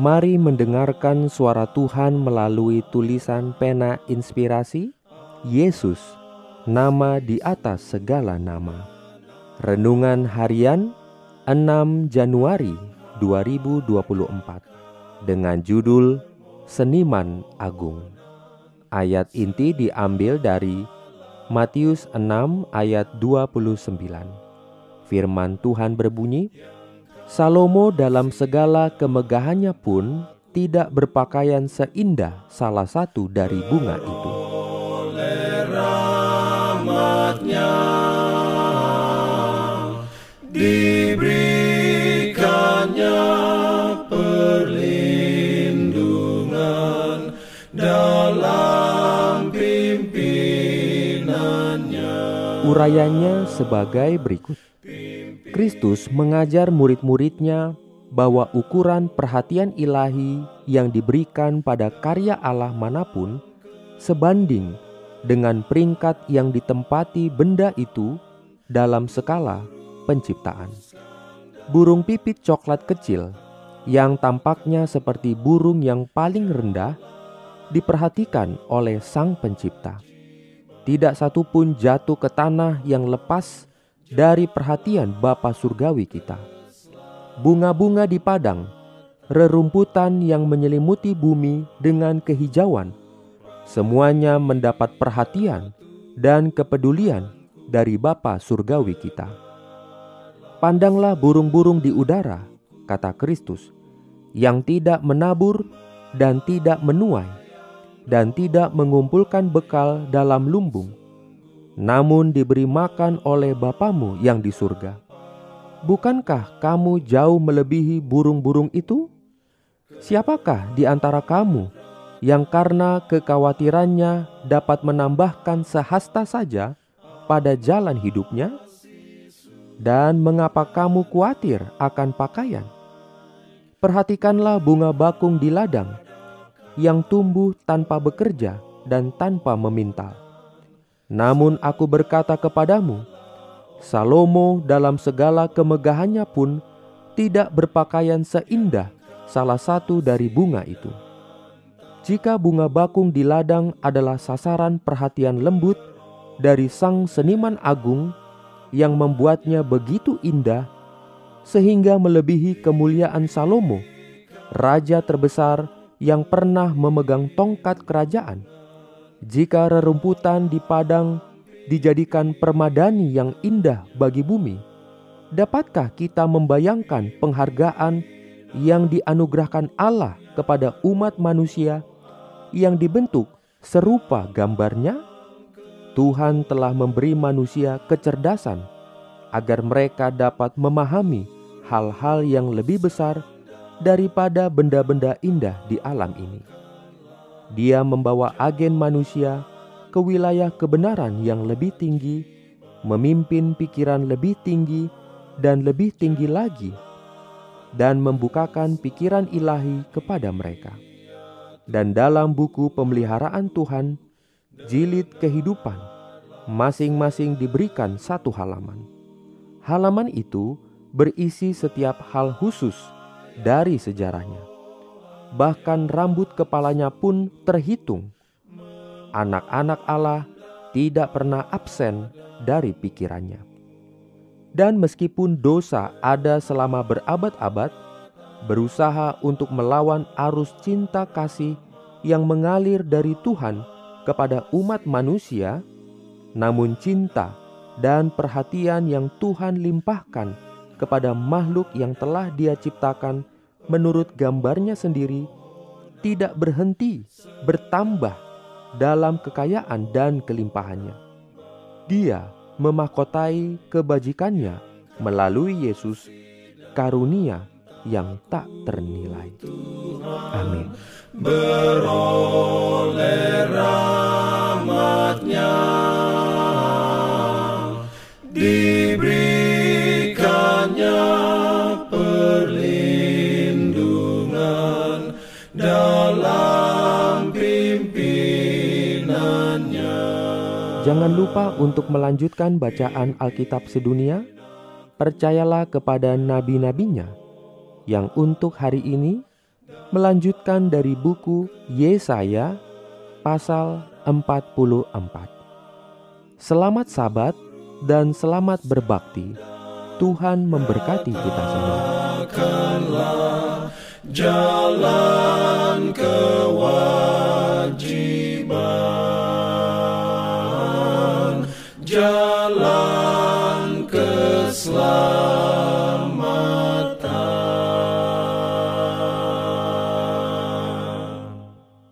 Mari mendengarkan suara Tuhan melalui tulisan pena inspirasi Yesus, nama di atas segala nama. Renungan harian 6 Januari 2024 dengan judul Seniman Agung. Ayat inti diambil dari Matius 6 ayat 29. Firman Tuhan berbunyi, Salomo dalam segala kemegahannya pun tidak berpakaian seindah salah satu dari bunga itu. diberikannya perlindungan dalam pimpinannya. Urayanya sebagai berikut. Kristus mengajar murid-muridnya bahwa ukuran perhatian ilahi yang diberikan pada karya Allah mana pun sebanding dengan peringkat yang ditempati benda itu dalam skala penciptaan. Burung pipit coklat kecil yang tampaknya seperti burung yang paling rendah diperhatikan oleh Sang Pencipta. Tidak satupun jatuh ke tanah yang lepas dari perhatian Bapa Surgawi kita. Bunga-bunga di padang, rerumputan yang menyelimuti bumi dengan kehijauan, semuanya mendapat perhatian dan kepedulian dari Bapa Surgawi kita. Pandanglah burung-burung di udara, kata Kristus, yang tidak menabur dan tidak menuai, dan tidak mengumpulkan bekal dalam lumbung, namun diberi makan oleh Bapamu yang di surga. Bukankah kamu jauh melebihi burung-burung itu? Siapakah di antara kamu yang karena kekhawatirannya dapat menambahkan sehasta saja pada jalan hidupnya? Dan mengapa kamu khawatir akan pakaian? Perhatikanlah bunga bakung di ladang yang tumbuh tanpa bekerja dan tanpa memintal namun aku berkata kepadamu, Salomo dalam segala kemegahannya pun tidak berpakaian seindah salah satu dari bunga itu. Jika bunga bakung di ladang adalah sasaran perhatian lembut dari sang seniman agung yang membuatnya begitu indah sehingga melebihi kemuliaan Salomo, raja terbesar yang pernah memegang tongkat kerajaan jika rerumputan di padang dijadikan permadani yang indah bagi bumi, dapatkah kita membayangkan penghargaan yang dianugerahkan Allah kepada umat manusia yang dibentuk serupa gambarnya? Tuhan telah memberi manusia kecerdasan agar mereka dapat memahami hal-hal yang lebih besar daripada benda-benda indah di alam ini. Dia membawa agen manusia ke wilayah kebenaran yang lebih tinggi, memimpin pikiran lebih tinggi dan lebih tinggi lagi, dan membukakan pikiran ilahi kepada mereka. Dan dalam buku pemeliharaan Tuhan, jilid kehidupan, masing-masing diberikan satu halaman. Halaman itu berisi setiap hal khusus dari sejarahnya bahkan rambut kepalanya pun terhitung. Anak-anak Allah tidak pernah absen dari pikirannya. Dan meskipun dosa ada selama berabad-abad, berusaha untuk melawan arus cinta kasih yang mengalir dari Tuhan kepada umat manusia, namun cinta dan perhatian yang Tuhan limpahkan kepada makhluk yang telah Dia ciptakan menurut gambarnya sendiri tidak berhenti bertambah dalam kekayaan dan kelimpahannya. Dia memahkotai kebajikannya melalui Yesus, karunia yang tak ternilai. Amin. beroleh rahmatnya Jangan lupa untuk melanjutkan bacaan Alkitab sedunia. Percayalah kepada nabi-nabinya yang untuk hari ini melanjutkan dari buku Yesaya pasal 44. Selamat sabat dan selamat berbakti. Tuhan memberkati kita semua. Jalan kewajiban Jala.